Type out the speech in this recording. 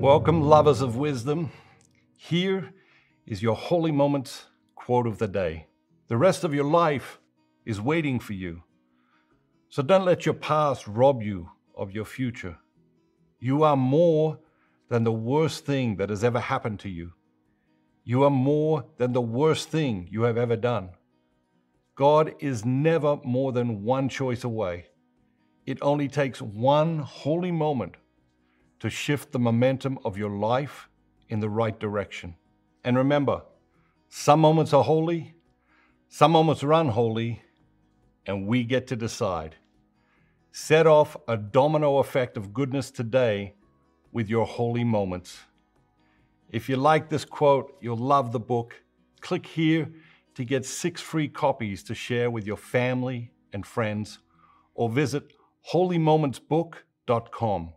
Welcome, lovers of wisdom. Here is your Holy moment quote of the day. The rest of your life is waiting for you. So don't let your past rob you of your future. You are more than the worst thing that has ever happened to you. You are more than the worst thing you have ever done. God is never more than one choice away. It only takes one holy moment to shift the momentum of your life in the right direction. And remember, some moments are holy, some moments are unholy, and we get to decide. Set off a domino effect of goodness today with your holy moments. If you like this quote, you'll love the book. Click here to get six free copies to share with your family and friends, or visit holymomentsbook.com.